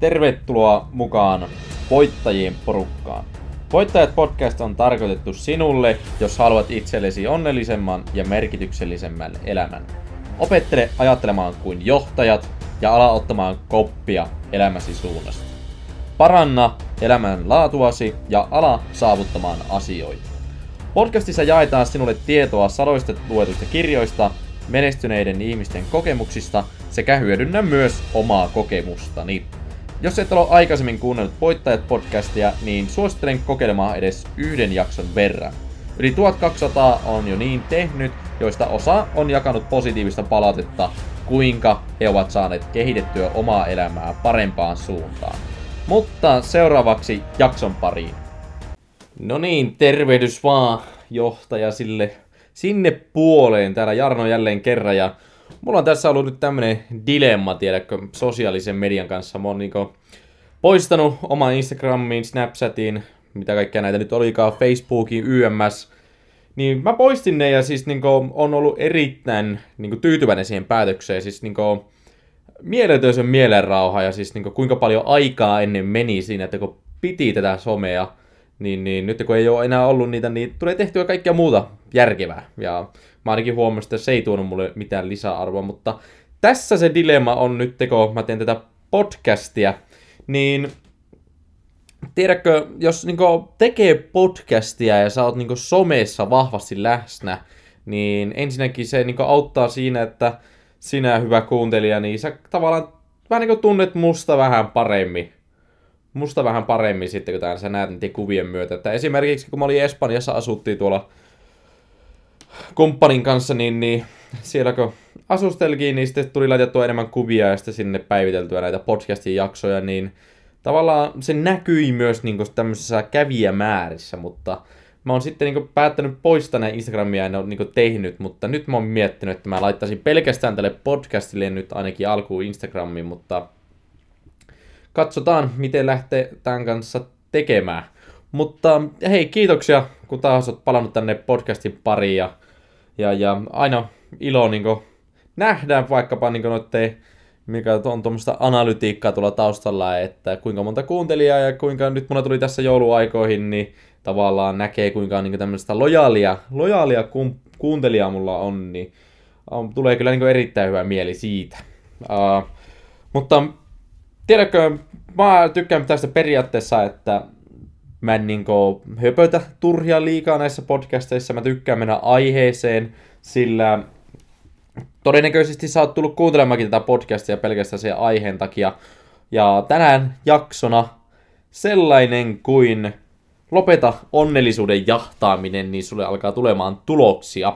Tervetuloa mukaan voittajien porukkaan. Voittajat podcast on tarkoitettu sinulle, jos haluat itsellesi onnellisemman ja merkityksellisemmän elämän. Opettele ajattelemaan kuin johtajat ja ala ottamaan koppia elämäsi suunnasta. Paranna elämän laatuasi ja ala saavuttamaan asioita. Podcastissa jaetaan sinulle tietoa sadoista luetuista kirjoista, menestyneiden ihmisten kokemuksista sekä hyödynnä myös omaa kokemustani. Jos et ole aikaisemmin kuunnellut Voittajat podcastia, niin suosittelen kokeilemaan edes yhden jakson verran. Yli 1200 on jo niin tehnyt, joista osa on jakanut positiivista palautetta, kuinka he ovat saaneet kehitettyä omaa elämää parempaan suuntaan. Mutta seuraavaksi jakson pariin. No niin, tervehdys vaan johtaja sille sinne puoleen. Täällä Jarno jälleen kerran ja mulla on tässä ollut nyt tämmönen dilemma, tiedätkö, sosiaalisen median kanssa. Mä oon niinku poistanut oman Instagramiin, Snapchatiin, mitä kaikkea näitä nyt olikaan, Facebookin, YMS. Niin mä poistin ne ja siis niinku on ollut erittäin niinku tyytyväinen siihen päätökseen. Siis niinku mieletön mielenrauha ja siis niinku kuinka paljon aikaa ennen meni siinä, että kun piti tätä somea, niin, niin nyt kun ei ole enää ollut niitä, niin tulee tehtyä kaikkea muuta järkevää. Ja mä ainakin huomasin, että se ei tuonut mulle mitään lisäarvoa, mutta tässä se dilemma on nyt, kun mä teen tätä podcastia, niin tiedätkö, jos niinku tekee podcastia ja sä oot niinku somessa vahvasti läsnä, niin ensinnäkin se niinku auttaa siinä, että sinä hyvä kuuntelija, niin sä tavallaan vähän niinku tunnet musta vähän paremmin musta vähän paremmin sitten, kun sä näet niiden kuvien myötä. Että esimerkiksi kun mä olin Espanjassa, asuttiin tuolla kumppanin kanssa, niin, niin siellä kun asusteltiin, niin sitten tuli laitettua enemmän kuvia ja sitten sinne päiviteltyä näitä podcastin jaksoja, niin tavallaan se näkyi myös niin tämmöisessä kävijämäärissä, mutta mä oon sitten niin päättänyt poistaa näin Instagramia en ole niin tehnyt, mutta nyt mä oon miettinyt, että mä laittaisin pelkästään tälle podcastille nyt ainakin alkuun Instagramiin, mutta katsotaan, miten lähtee tämän kanssa tekemään. Mutta hei, kiitoksia, kun taas olet palannut tänne podcastin pariin ja, ja, ja aina ilo niin nähdään vaikkapa niin noitte, mikä on tuommoista analytiikkaa tuolla taustalla, että kuinka monta kuuntelijaa ja kuinka nyt mulla tuli tässä jouluaikoihin, niin tavallaan näkee kuinka niin tämmöistä lojaalia, lojaalia ku, kuuntelijaa mulla on, niin on, tulee kyllä niin erittäin hyvä mieli siitä. Uh, mutta tiedätkö, mä tykkään tästä periaatteessa, että mä en niinku höpötä turhia liikaa näissä podcasteissa, mä tykkään mennä aiheeseen, sillä todennäköisesti sä oot tullut kuuntelemaankin tätä podcastia pelkästään sen aiheen takia. Ja tänään jaksona sellainen kuin lopeta onnellisuuden jahtaaminen, niin sulle alkaa tulemaan tuloksia.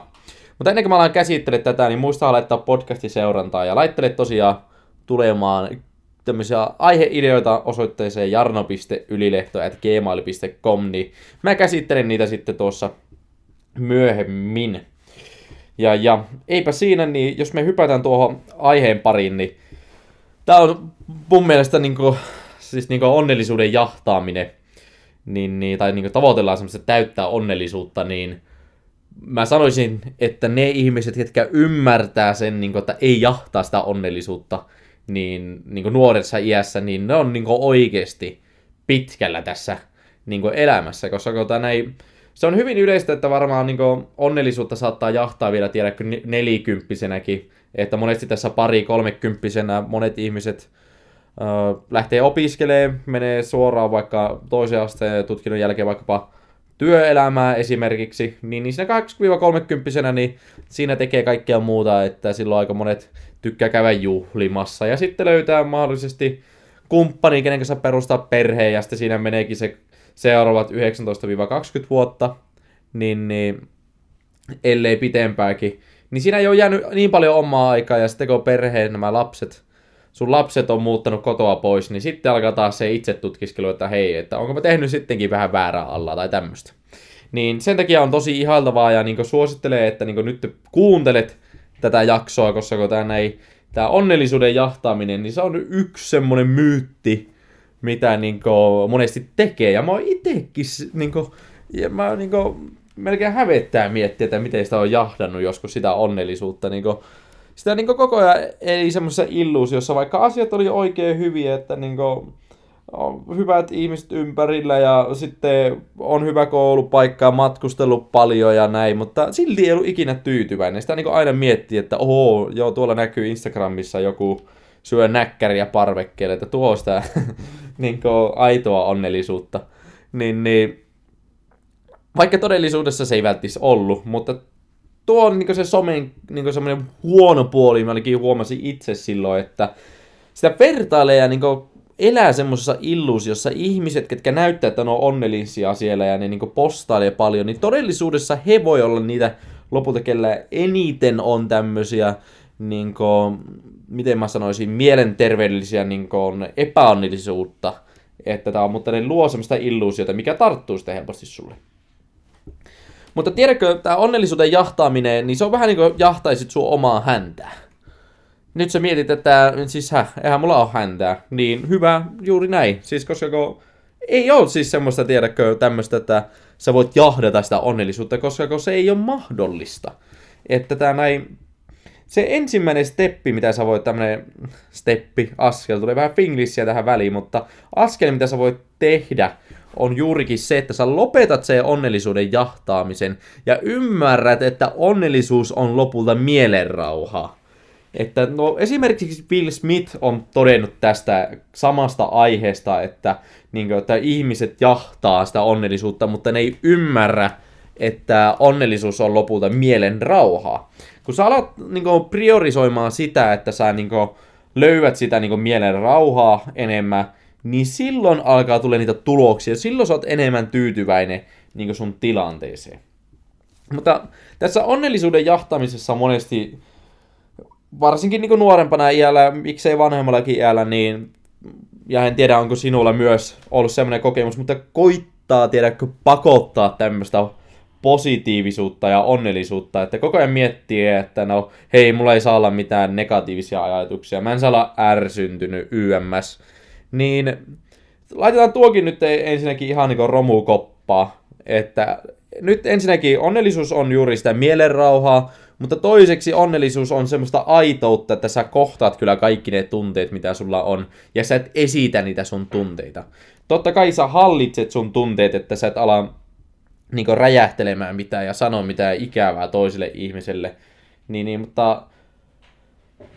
Mutta ennen kuin mä alan käsittele tätä, niin muista laittaa podcasti seurantaa ja laittele tosiaan tulemaan tämmöisiä aiheideoita osoitteeseen jarno.ylilehto.gmail.com, niin mä käsittelen niitä sitten tuossa myöhemmin. Ja, ja eipä siinä, niin jos me hypätään tuohon aiheen pariin, niin tää on mun mielestä niinku, siis niinku onnellisuuden jahtaaminen, niin, niin, tai niinku tavoitellaan semmoista täyttää onnellisuutta, niin mä sanoisin, että ne ihmiset, jotka ymmärtää sen, niinku, että ei jahtaa sitä onnellisuutta, niin, niin kuin nuoressa iässä, niin ne on niin kuin oikeasti pitkällä tässä niin kuin elämässä, koska tämä ei, se on hyvin yleistä, että varmaan niin kuin onnellisuutta saattaa jahtaa vielä, tiedäkö, nelikymppisenäkin, että monesti tässä pari kolmekymppisenä monet ihmiset äh, lähtee opiskelemaan, menee suoraan vaikka toisen asteen tutkinnon jälkeen vaikkapa työelämää esimerkiksi, niin, niin siinä 20-30 niin siinä tekee kaikkea muuta, että silloin aika monet tykkää käydä juhlimassa ja sitten löytää mahdollisesti kumppani, kenen kanssa perustaa perheen ja sitten siinä meneekin se seuraavat 19-20 vuotta, niin, niin ellei pitempääkin, niin siinä ei ole jäänyt niin paljon omaa aikaa ja sitten kun perheen nämä lapset, sun lapset on muuttanut kotoa pois, niin sitten alkaa taas se itse tutkiskelu, että hei, että onko mä tehnyt sittenkin vähän väärää alla tai tämmöistä. Niin sen takia on tosi ihaltavaa ja niin suosittelee, että niin nyt kuuntelet tätä jaksoa, koska kun tämä ei, tämä onnellisuuden jahtaaminen, niin se on yksi semmoinen myytti, mitä niin kuin, monesti tekee. Ja mä oon itekin, niin kuin, ja mä niin kuin, melkein hävettää miettiä, että miten sitä on jahdannut joskus sitä onnellisuutta. Niin kuin, sitä niin koko ajan eli semmoisessa illuusiossa, vaikka asiat oli oikein hyviä, että niin kuin, on hyvät ihmiset ympärillä ja sitten on hyvä koulupaikka matkustellut paljon ja näin, mutta silti ei ollut ikinä tyytyväinen. Sitä niin aina miettii, että oho, joo, tuolla näkyy Instagramissa joku syö näkkäriä parvekkeelle, että tuo sitä niin aitoa onnellisuutta. Niin, niin, vaikka todellisuudessa se ei välttis ollut, mutta tuo on niin se somen niin semmoinen huono puoli, mä ainakin huomasin itse silloin, että sitä vertailee ja niin elää semmoisessa illuusiossa ihmiset, ketkä näyttää, että ne on onnellisia siellä ja ne niin postailee paljon, niin todellisuudessa he voi olla niitä lopulta, kellä eniten on tämmöisiä, niin kuin, miten mä sanoisin, mielenterveellisiä niin kuin, epäonnellisuutta. Että tää on, mutta ne luo semmoista illuusiota, mikä tarttuu sitten helposti sulle. Mutta tiedätkö, tämä onnellisuuden jahtaaminen, niin se on vähän niin kuin jahtaisit sun omaa häntää nyt sä mietit, että siis hä, eihän mulla ole häntää. Niin hyvä, juuri näin. Siis koska kun ei ole siis semmoista, tiedäkö, tämmöistä, että sä voit jahdata sitä onnellisuutta, koska se ei ole mahdollista. Että tämä näin, se ensimmäinen steppi, mitä sä voit, tämmönen steppi, askel, tulee vähän finglissiä tähän väliin, mutta askel, mitä sä voit tehdä, on juurikin se, että sä lopetat sen onnellisuuden jahtaamisen ja ymmärrät, että onnellisuus on lopulta mielenrauha. Että no, esimerkiksi Will Smith on todennut tästä samasta aiheesta, että, niin kuin, että ihmiset jahtaa sitä onnellisuutta, mutta ne ei ymmärrä, että onnellisuus on lopulta mielen rauhaa. Kun sä alat niin kuin, priorisoimaan sitä, että sä niin kuin, löydät sitä niin kuin, mielen rauhaa enemmän, niin silloin alkaa tulla niitä tuloksia. Silloin sä oot enemmän tyytyväinen niin kuin sun tilanteeseen. Mutta tässä onnellisuuden jahtamisessa monesti varsinkin niin nuorempana iällä, miksei vanhemmallakin iällä, niin ja en tiedä, onko sinulla myös ollut semmoinen kokemus, mutta koittaa, tiedäkö, pakottaa tämmöistä positiivisuutta ja onnellisuutta, että koko ajan miettii, että no hei, mulla ei saa olla mitään negatiivisia ajatuksia, mä en saa olla ärsyntynyt YMS, niin laitetaan tuokin nyt ensinnäkin ihan niin romukoppaa, että nyt ensinnäkin onnellisuus on juuri sitä mielenrauhaa, mutta toiseksi onnellisuus on semmoista aitoutta, että sä kohtaat kyllä kaikki ne tunteet, mitä sulla on, ja sä et esitä niitä sun tunteita. Totta kai sä hallitset sun tunteet, että sä et ala niin räjähtelemään mitään ja sanoa mitään ikävää toiselle ihmiselle. Niin, niin, mutta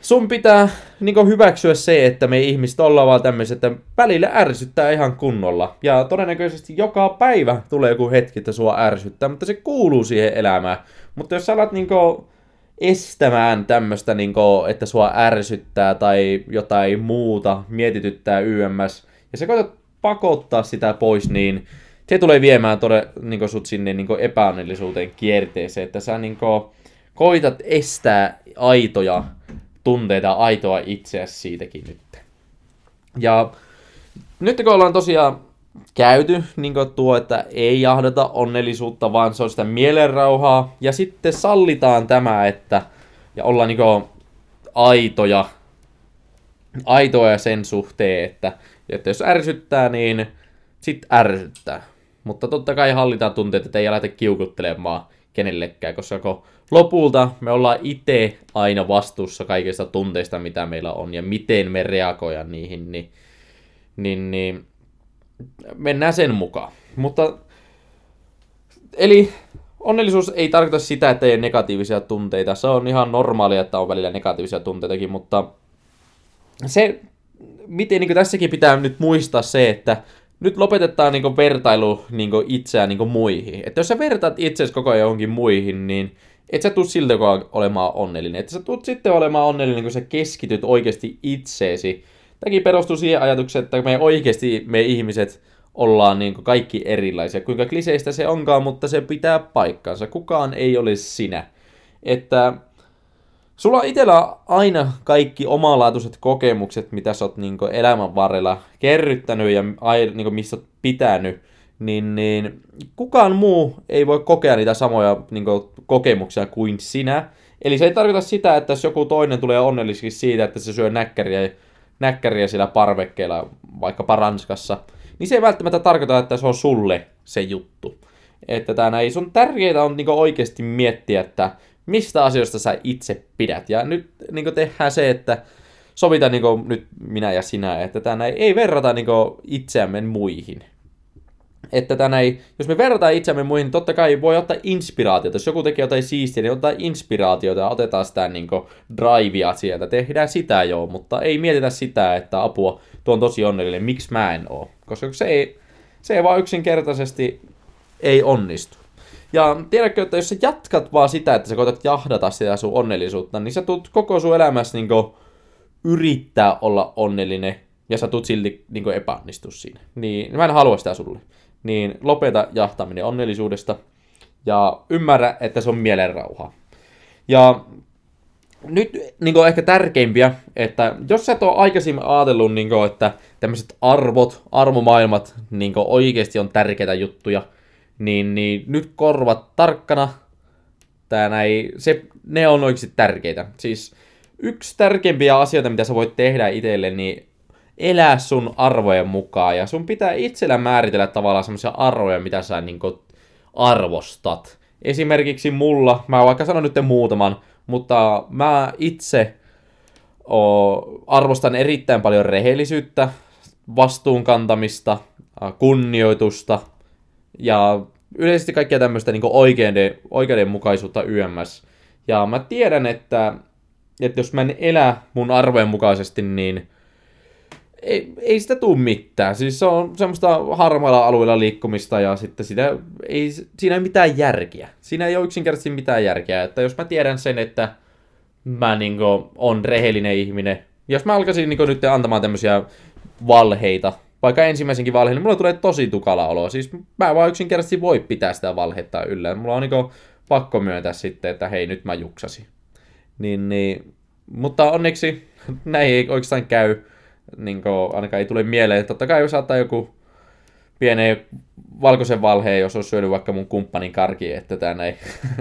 sun pitää niin hyväksyä se, että me ihmiset ollaan vaan tämmöiset, että välillä ärsyttää ihan kunnolla. Ja todennäköisesti joka päivä tulee joku hetki, että sua ärsyttää, mutta se kuuluu siihen elämään. Mutta jos sä alat niin estämään tämmöistä, niin että sua ärsyttää tai jotain muuta, mietityttää YMS, ja sä koetat pakottaa sitä pois, niin se tulee viemään tode, niin sut sinne niin epäonnellisuuteen kierteeseen, että sä niin koitat estää aitoja tunteita, aitoa itseäsi siitäkin nyt. Ja nyt kun ollaan tosiaan käyty niin tuo, että ei jahdata onnellisuutta, vaan se on sitä mielenrauhaa. Ja sitten sallitaan tämä, että ja ollaan niin aitoja, aitoja sen suhteen, että, että jos ärsyttää, niin sit ärsyttää. Mutta totta kai hallitaan tunteet, että ei aleta kiukuttelemaan kenellekään, koska kun lopulta me ollaan itse aina vastuussa kaikista tunteista, mitä meillä on, ja miten me reagoidaan niihin, niin, niin, niin mennään sen mukaan. Mutta, eli onnellisuus ei tarkoita sitä, että ei ole negatiivisia tunteita. Se on ihan normaalia, että on välillä negatiivisia tunteitakin, mutta se, miten niin tässäkin pitää nyt muistaa se, että nyt lopetetaan niin vertailu niin itseään niin muihin. Että jos sä vertaat itseäsi koko ajan johonkin muihin, niin et sä tuu siltä olemaan onnellinen. Että sä tuut sitten olemaan onnellinen, kun sä keskityt oikeasti itseesi. Tämäkin perustuu siihen ajatukseen, että me oikeasti me ihmiset ollaan niin kaikki erilaisia. Kuinka kliseistä se onkaan, mutta se pitää paikkansa. Kukaan ei ole sinä. Että Sulla on itsellä aina kaikki omalaatuiset kokemukset, mitä sä oot niin elämän varrella kerryttänyt ja niin missä oot pitänyt, niin, niin kukaan muu ei voi kokea niitä samoja niin kuin, kokemuksia kuin sinä. Eli se ei tarkoita sitä, että jos joku toinen tulee onnelliseksi siitä, että se syö näkkäriä, näkkäriä sillä parvekkeella, vaikka Paranskassa, niin se ei välttämättä tarkoita, että se on sulle se juttu. Että tämä ei sun tärkeintä on niin oikeasti miettiä, että mistä asioista sä itse pidät. Ja nyt niin tehdään se, että sovitaan niin nyt minä ja sinä, että tänä ei, ei verrata niin itseämme muihin. Että tänä ei, jos me verrataan itseämme muihin, niin totta kai voi ottaa inspiraatiota. Jos joku tekee jotain siistiä, niin ottaa inspiraatiota ja otetaan sitä niin drivea sieltä. Tehdään sitä joo, mutta ei mietitä sitä, että apua, tuo on tosi onnellinen, miksi mä en oo. Koska se ei, se ei vaan yksinkertaisesti ei onnistu. Ja tiedätkö, että jos sä jatkat vaan sitä, että sä koetat jahdata sitä sun onnellisuutta, niin sä tulet koko sun elämässä niin yrittää olla onnellinen, ja sä tulet silti niin epäonnistua siinä. Niin mä en halua sitä sulle. Niin lopeta jahtaminen onnellisuudesta, ja ymmärrä, että se on mielenrauha. Ja nyt niin kuin ehkä tärkeimpiä, että jos sä et ole aikaisemmin ajatellut, niin kuin, että tämmöiset arvot, arvomaailmat niin kuin oikeasti on tärkeitä juttuja, niin, niin nyt korvat tarkkana. Tää näin, se, ne on oikeasti tärkeitä. Siis yksi tärkeimpiä asioita, mitä sä voit tehdä itselle, niin elää sun arvojen mukaan. Ja sun pitää itsellä määritellä tavallaan semmoisia arvoja, mitä sä niin arvostat. Esimerkiksi mulla, mä vaikka sanon nyt muutaman, mutta mä itse o, arvostan erittäin paljon rehellisyyttä, vastuunkantamista, kunnioitusta ja yleisesti kaikkea tämmöistä niin oikeuden, oikeudenmukaisuutta YMS. Ja mä tiedän, että, että jos mä en elä mun arvojen mukaisesti, niin ei, ei sitä tule mitään. Siis se on semmoista harmailla alueilla liikkumista ja sitten sitä ei, siinä ei mitään järkeä. Siinä ei ole yksinkertaisesti mitään järkeä. Että jos mä tiedän sen, että mä niin on rehellinen ihminen, jos mä alkaisin niin nyt antamaan tämmöisiä valheita, vaikka ensimmäisenkin valheen, niin mulla tulee tosi tukala olo. Siis mä vaan yksinkertaisesti voi pitää sitä valhetta yllä. Mulla on niin pakko myöntää sitten, että hei, nyt mä juksasin. Niin, niin. Mutta onneksi näin ei oikeastaan käy niin kuin, ainakaan ei tule mieleen. Totta kai saattaa joku pienen valkoisen valheen, jos olisi syönyt vaikka mun kumppanin karki, että tänä ei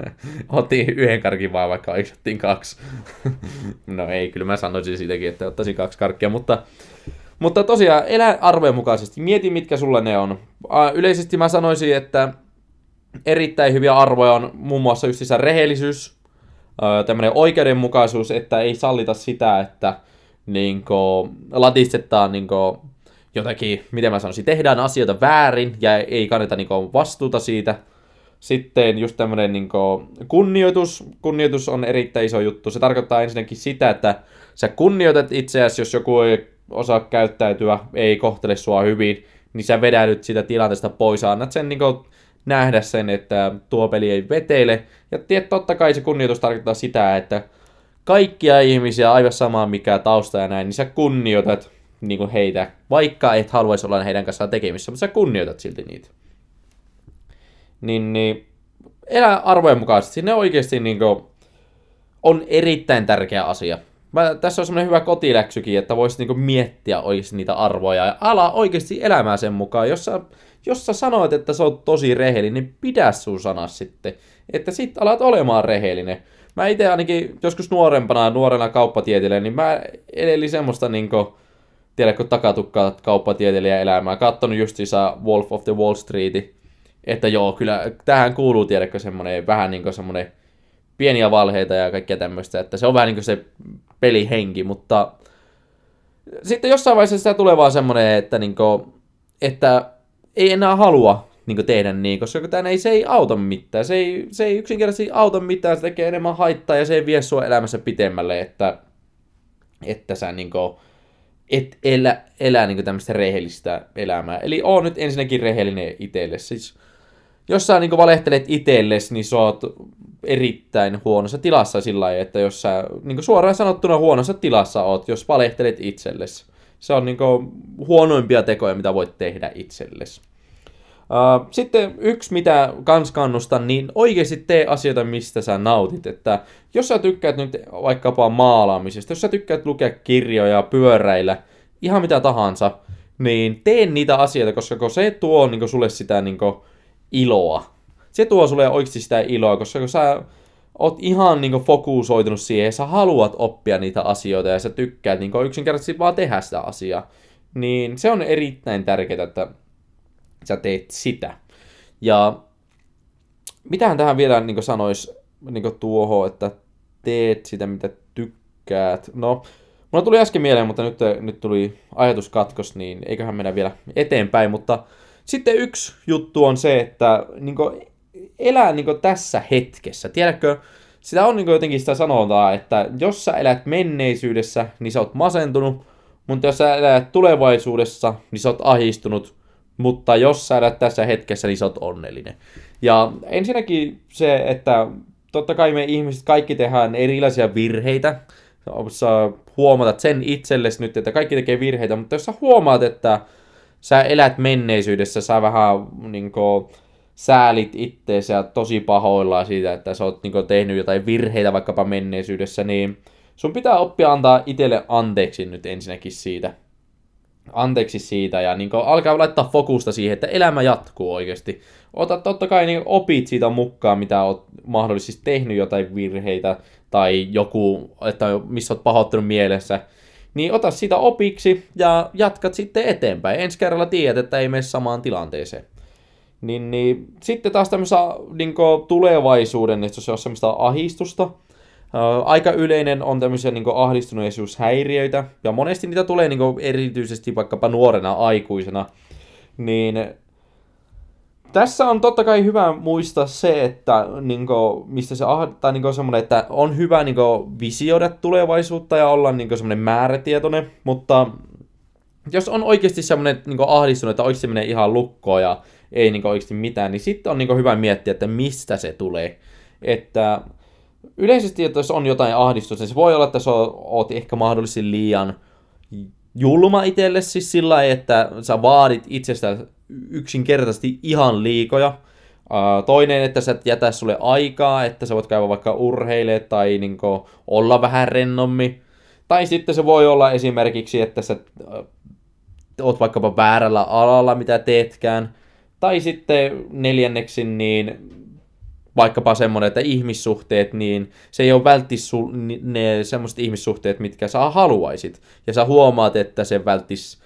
otti yhden karkin vaan, vaikka otettiin kaksi. no ei, kyllä mä sanoisin siitäkin, että ottaisin kaksi karkkia, mutta, mutta tosiaan elä arvojen mukaisesti. Mieti, mitkä sulla ne on. Yleisesti mä sanoisin, että erittäin hyviä arvoja on muun muassa just rehellisyys, tämmöinen oikeudenmukaisuus, että ei sallita sitä, että niin kuin, latistetaan niin kuin, jotakin, miten mä sanoisin, tehdään asioita väärin ja ei kanneta niin kuin, vastuuta siitä. Sitten just tämmöinen niin kunnioitus. Kunnioitus on erittäin iso juttu. Se tarkoittaa ensinnäkin sitä, että sä kunnioitat itseäsi, jos joku ei osaa käyttäytyä, ei kohtele sua hyvin, niin sä vedäydyt sitä tilanteesta pois, annat sen niin nähdä sen, että tuo peli ei veteile. Ja tiedät, totta kai se kunnioitus tarkoittaa sitä, että kaikkia ihmisiä, aivan samaa mikä tausta ja näin, niin sä kunnioitat niin kuin heitä, vaikka et haluaisi olla heidän kanssaan tekemissä, mutta sä kunnioitat silti niitä. Niin, niin elä arvojen mukaisesti. Ne oikeasti niin kuin, on erittäin tärkeä asia. Mä, tässä on semmoinen hyvä kotiläksykin, että voisit niin miettiä oikeasti niitä arvoja ja ala oikeasti elämää sen mukaan. Jos sä, jos sä sanoit, että sä oot tosi rehellinen, niin pidä sun sanas sitten. Että sit alat olemaan rehellinen mä itse ainakin joskus nuorempana, nuorena kauppatieteilijä, niin mä elelin semmoista niinku, tiedätkö, takatukkaa kauppatieteilijä elämää. Kattonut justiinsa Wolf of the Wall Street, että joo, kyllä tähän kuuluu, tiedätkö, semmoinen vähän niinku semmoinen pieniä valheita ja kaikkea tämmöistä, että se on vähän niin kuin se pelihenki, mutta sitten jossain vaiheessa sitä tulee vaan semmoinen, että, niin kuin, että ei enää halua niin tehdä niin, koska tänne ei, se ei auta mitään. Se ei, se ei yksinkertaisesti auta mitään, se tekee enemmän haittaa ja se ei vie sua elämässä pitemmälle, että, että sä niin kuin, et elä, elää niin tämmöistä rehellistä elämää. Eli oo nyt ensinnäkin rehellinen itselle. Siis, jos sä niin valehtelet itsellesi, niin sä oot erittäin huonossa tilassa sillä lailla, että jos sä niin suoraan sanottuna huonossa tilassa oot, jos valehtelet itsellesi. Se on niin huonoimpia tekoja, mitä voit tehdä itsellesi. Uh, sitten yksi, mitä kans kannustan, niin oikeasti tee asioita, mistä sä nautit. Että jos sä tykkäät nyt vaikkapa maalaamisesta, jos sä tykkäät lukea kirjoja, pyöräillä, ihan mitä tahansa, niin tee niitä asioita, koska se tuo niin sulle sitä niin iloa. Se tuo sulle oikeasti sitä iloa, koska kun sä oot ihan niin fokusoitunut siihen ja sä haluat oppia niitä asioita ja sä tykkäät niin yksinkertaisesti vaan tehdä sitä asiaa, niin se on erittäin tärkeää, että sä teet sitä. Ja mitähän tähän vielä niin sanois, niin tuohon, että teet sitä, mitä tykkäät. No, mulla tuli äsken mieleen, mutta nyt, nyt tuli ajatuskatkos, niin eiköhän mennä vielä eteenpäin. Mutta sitten yksi juttu on se, että niin elää niin kuin, tässä hetkessä. Tiedätkö, sitä on niin jotenkin sitä sanotaan, että jos sä elät menneisyydessä, niin sä oot masentunut, mutta jos sä elät tulevaisuudessa, niin sä oot ahistunut, mutta jos sä elät tässä hetkessä, niin sä oot onnellinen. Ja ensinnäkin se, että totta kai me ihmiset kaikki tehdään erilaisia virheitä. Sä huomatat sen itsellesi nyt, että kaikki tekee virheitä, mutta jos sä huomaat, että sä elät menneisyydessä, sä vähän niin kuin, säälit itteensä ja tosi pahoillaan siitä, että sä oot niin kuin, tehnyt jotain virheitä vaikkapa menneisyydessä, niin sun pitää oppia antaa itselle anteeksi nyt ensinnäkin siitä. Anteeksi siitä ja niin kuin, alkaa laittaa fokusta siihen, että elämä jatkuu oikeasti. Ota totta kai niin opit siitä mukaan, mitä oot mahdollisesti tehnyt jotain virheitä tai joku, että missä oot pahoittanut mielessä. Niin ota sitä opiksi ja jatkat sitten eteenpäin. Ensi kerralla tiedät, että ei mene samaan tilanteeseen. Niin, niin, sitten taas tämmöisessä niin tulevaisuuden, että se on semmoista ahistusta, aika yleinen on tämmöisiä niin ahdistuneisuushäiriöitä, ja monesti niitä tulee niin erityisesti vaikkapa nuorena aikuisena, niin tässä on totta kai hyvä muistaa se, että niin kuin, mistä se ah, tai niin semmoinen, että on hyvä niin kuin, visioida tulevaisuutta ja olla niin semmoinen määrätietoinen, mutta jos on oikeasti semmoinen niin ahdistunut, että oikeasti menee ihan lukkoon ja ei niin oikeasti mitään, niin sitten on niin hyvä miettiä, että mistä se tulee. Että yleisesti, että jos on jotain ahdistusta, niin se voi olla, että sä oot ehkä mahdollisesti liian julma itselle siis sillä lailla, että sä vaadit itsestä yksinkertaisesti ihan liikoja. toinen, että sä et jätä sulle aikaa, että sä voit käydä vaikka urheile tai niin olla vähän rennommi. Tai sitten se voi olla esimerkiksi, että sä oot vaikkapa väärällä alalla, mitä teetkään. Tai sitten neljänneksi, niin vaikkapa semmoinen, että ihmissuhteet, niin se ei ole välttis ne semmoiset ihmissuhteet, mitkä sä haluaisit. Ja sä huomaat, että se välttis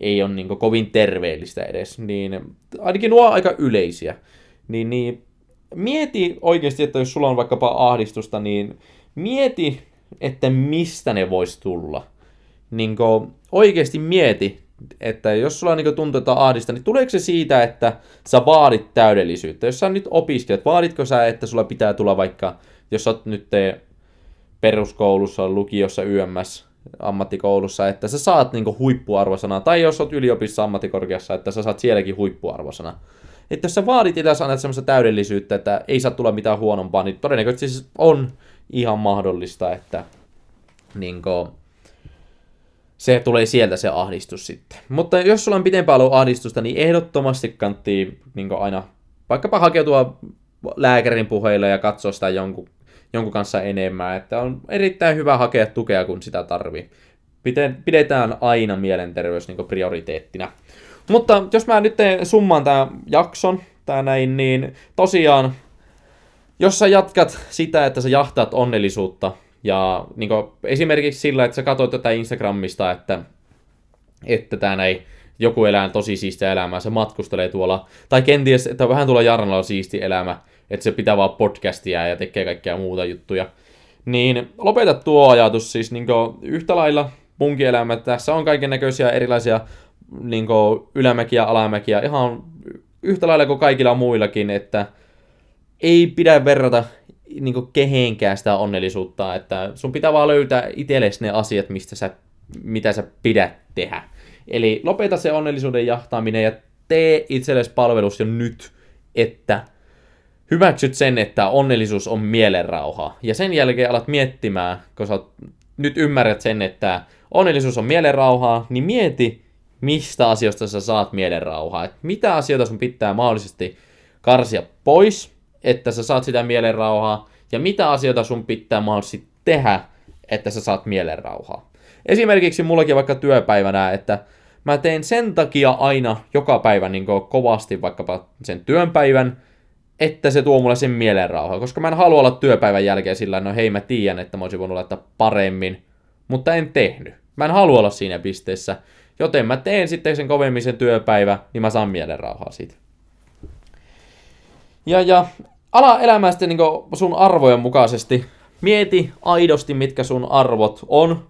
ei ole niin kovin terveellistä edes. Niin ainakin nuo on aika yleisiä. Niin, niin mieti oikeasti, että jos sulla on vaikkapa ahdistusta, niin mieti, että mistä ne voisi tulla. Niin oikeasti mieti, että jos sulla niin tuntuu, että ahdista, niin tuleeko se siitä, että sä vaadit täydellisyyttä? Jos sä nyt opiskelet, vaaditko sä, että sulla pitää tulla vaikka, jos sä oot nyt peruskoulussa, lukiossa, YMS, ammattikoulussa, että sä saat niinku huippuarvosana, tai jos oot yliopistossa ammattikorkeassa, että sä saat sielläkin huippuarvosana. Että jos sä vaadit itse annat semmoista täydellisyyttä, että ei saa tulla mitään huonompaa, niin todennäköisesti siis on ihan mahdollista, että niinku, se tulee sieltä se ahdistus sitten. Mutta jos sulla on pitempään ollut ahdistusta, niin ehdottomasti kannattaa niin aina vaikkapa hakeutua lääkärin puheille ja katsoa sitä jonkun, jonkun kanssa enemmän. Että on erittäin hyvä hakea tukea, kun sitä tarvii. Pidetään aina mielenterveys niin prioriteettina. Mutta jos mä nyt summaan tämän jakson, tää näin, niin tosiaan, jos sä jatkat sitä, että sä jahtaat onnellisuutta, ja niin kuin, esimerkiksi sillä, että sä katsoit tätä Instagramista, että, että tämä näin joku elää tosi siistiä elämää, se matkustelee tuolla, tai kenties, että vähän tuolla Jarnalla siisti elämä, että se pitää vaan podcastia ja tekee kaikkea muuta juttuja. Niin lopeta tuo ajatus siis niin yhtä lailla munkin elämä. Tässä on kaiken näköisiä erilaisia niin ylämäkiä, alamäkiä, ihan yhtä lailla kuin kaikilla muillakin, että ei pidä verrata niin kuin kehenkään sitä onnellisuutta, että sun pitää vaan löytää itsellesi ne asiat, mistä sä, mitä sä pidät tehdä. Eli lopeta se onnellisuuden jahtaaminen ja tee itsellesi palvelus jo nyt, että hyväksyt sen, että onnellisuus on mielenrauha. Ja sen jälkeen alat miettimään, kun sä nyt ymmärrät sen, että onnellisuus on mielenrauhaa, niin mieti, mistä asioista sä saat mielenrauhaa. Et mitä asioita sun pitää mahdollisesti karsia pois, että sä saat sitä mielenrauhaa, ja mitä asioita sun pitää mahdollisesti tehdä, että sä saat mielenrauhaa. Esimerkiksi mullakin vaikka työpäivänä, että mä teen sen takia aina joka päivä niin kovasti vaikkapa sen työnpäivän, että se tuo mulle sen mielenrauhaa, koska mä en halua olla työpäivän jälkeen sillä, no hei mä tiedän, että mä olisin voinut laittaa paremmin, mutta en tehnyt. Mä en halua olla siinä pisteessä, joten mä teen sitten sen kovemmin sen työpäivä, niin mä saan mielenrauhaa siitä. Ja, ja ala elämää sitten niin sun arvojen mukaisesti. Mieti aidosti, mitkä sun arvot on.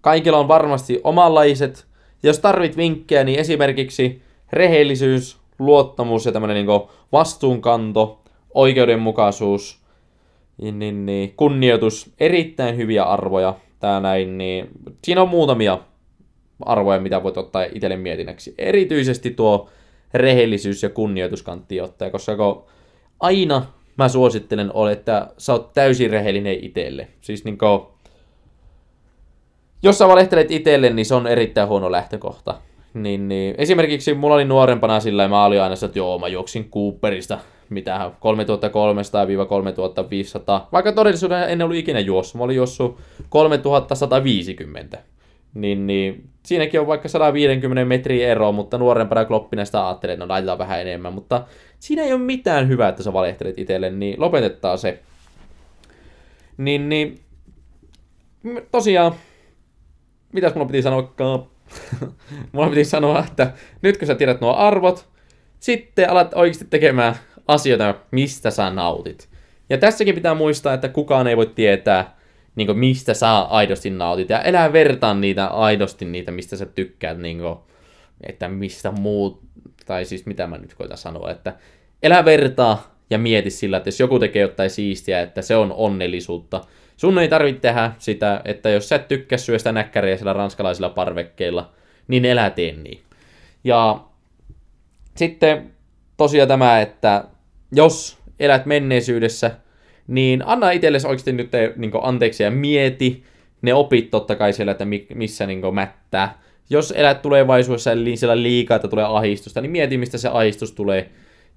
Kaikilla on varmasti omanlaiset. Jos tarvit vinkkejä, niin esimerkiksi rehellisyys, luottamus ja tämmöinen niin vastuunkanto, oikeudenmukaisuus, niin, niin, niin, kunnioitus, erittäin hyviä arvoja tää näin, niin siinä on muutamia arvoja, mitä voit ottaa itselle mietinnäksi. Erityisesti tuo rehellisyys ja kunnioitus ottaa, koska kun aina mä suosittelen, että sä oot täysin rehellinen itselle. Siis niin kuin, jos sä valehtelet itselle, niin se on erittäin huono lähtökohta. Niin, niin. Esimerkiksi mulla oli nuorempana sillä ja mä olin aina että joo, mä juoksin Cooperista mitä 3300-3500, vaikka todellisuudessa en ollut ikinä juossut, mä olin juossut 3150. Niin, niin siinäkin on vaikka 150 metriä ero, mutta nuorempana kloppina sitä ajattelin, että no laitetaan vähän enemmän, mutta siinä ei ole mitään hyvää, että sä valehtelet itselle, niin lopetetaan se. Niin, niin tosiaan, mitäs mulla piti sanoa? mulla piti sanoa, että nyt kun sä tiedät nuo arvot, sitten alat oikeasti tekemään asioita, mistä sä nautit. Ja tässäkin pitää muistaa, että kukaan ei voi tietää, niin kuin, mistä sä aidosti nautit. Ja elää vertaan niitä aidosti niitä, mistä sä tykkäät, niin kuin, että mistä muut, tai siis mitä mä nyt koitan sanoa, että elää vertaa ja mieti sillä, että jos joku tekee jotain siistiä, että se on onnellisuutta. Sun ei tarvitse tehdä sitä, että jos sä et tykkää syö sitä näkkäriä sillä ranskalaisilla parvekkeilla, niin elää tee niin. Ja sitten tosiaan tämä, että jos elät menneisyydessä, niin anna itsellesi oikeasti nyt niin anteeksi ja mieti ne opit totta kai siellä, että missä niin mättää. Jos elät tulevaisuudessa niin siellä liikaa, että tulee ahistusta, niin mieti, mistä se ahistus tulee.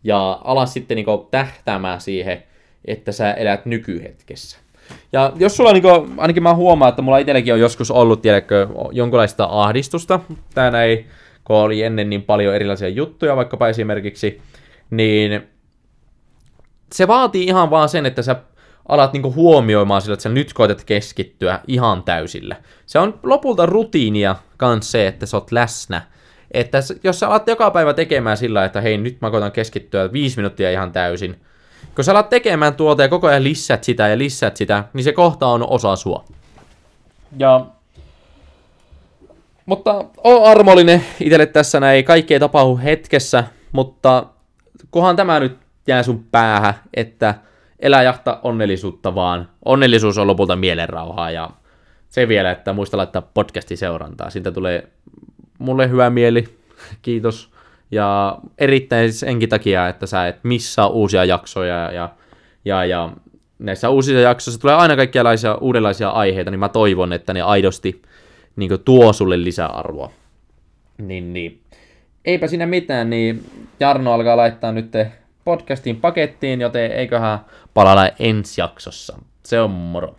Ja ala sitten niin tähtäämään siihen, että sä elät nykyhetkessä. Ja jos sulla, niin kuin, ainakin mä huomaan, että mulla itselläkin on joskus ollut, tiedätkö, jonkunlaista ahdistusta. Tää ei, kun oli ennen niin paljon erilaisia juttuja, vaikkapa esimerkiksi, niin se vaatii ihan vaan sen, että sä alat niinku huomioimaan sillä, että sä nyt koetat keskittyä ihan täysillä. Se on lopulta rutiinia kans se, että sä oot läsnä. Että jos sä alat joka päivä tekemään sillä, että hei nyt mä koitan keskittyä viisi minuuttia ihan täysin. Kun sä alat tekemään tuota ja koko ajan lisät sitä ja lisät sitä, niin se kohta on osa sua. Ja... Mutta oo armollinen itselle tässä näin. Kaikki ei tapahdu hetkessä, mutta kunhan tämä nyt jää sun päähän, että elä jahta onnellisuutta vaan. Onnellisuus on lopulta mielenrauhaa ja se vielä, että muista laittaa podcasti seurantaa. Siitä tulee mulle hyvä mieli. Kiitos. Ja erittäin senkin takia, että sä et missaa uusia jaksoja ja, ja, ja näissä uusissa jaksoissa tulee aina kaikkialaisia uudenlaisia aiheita, niin mä toivon, että ne aidosti niin tuo sulle lisäarvoa. Niin, niin. Eipä siinä mitään, niin Jarno alkaa laittaa nyt podcastin pakettiin, joten eiköhän palata ensi jaksossa. Se on moro.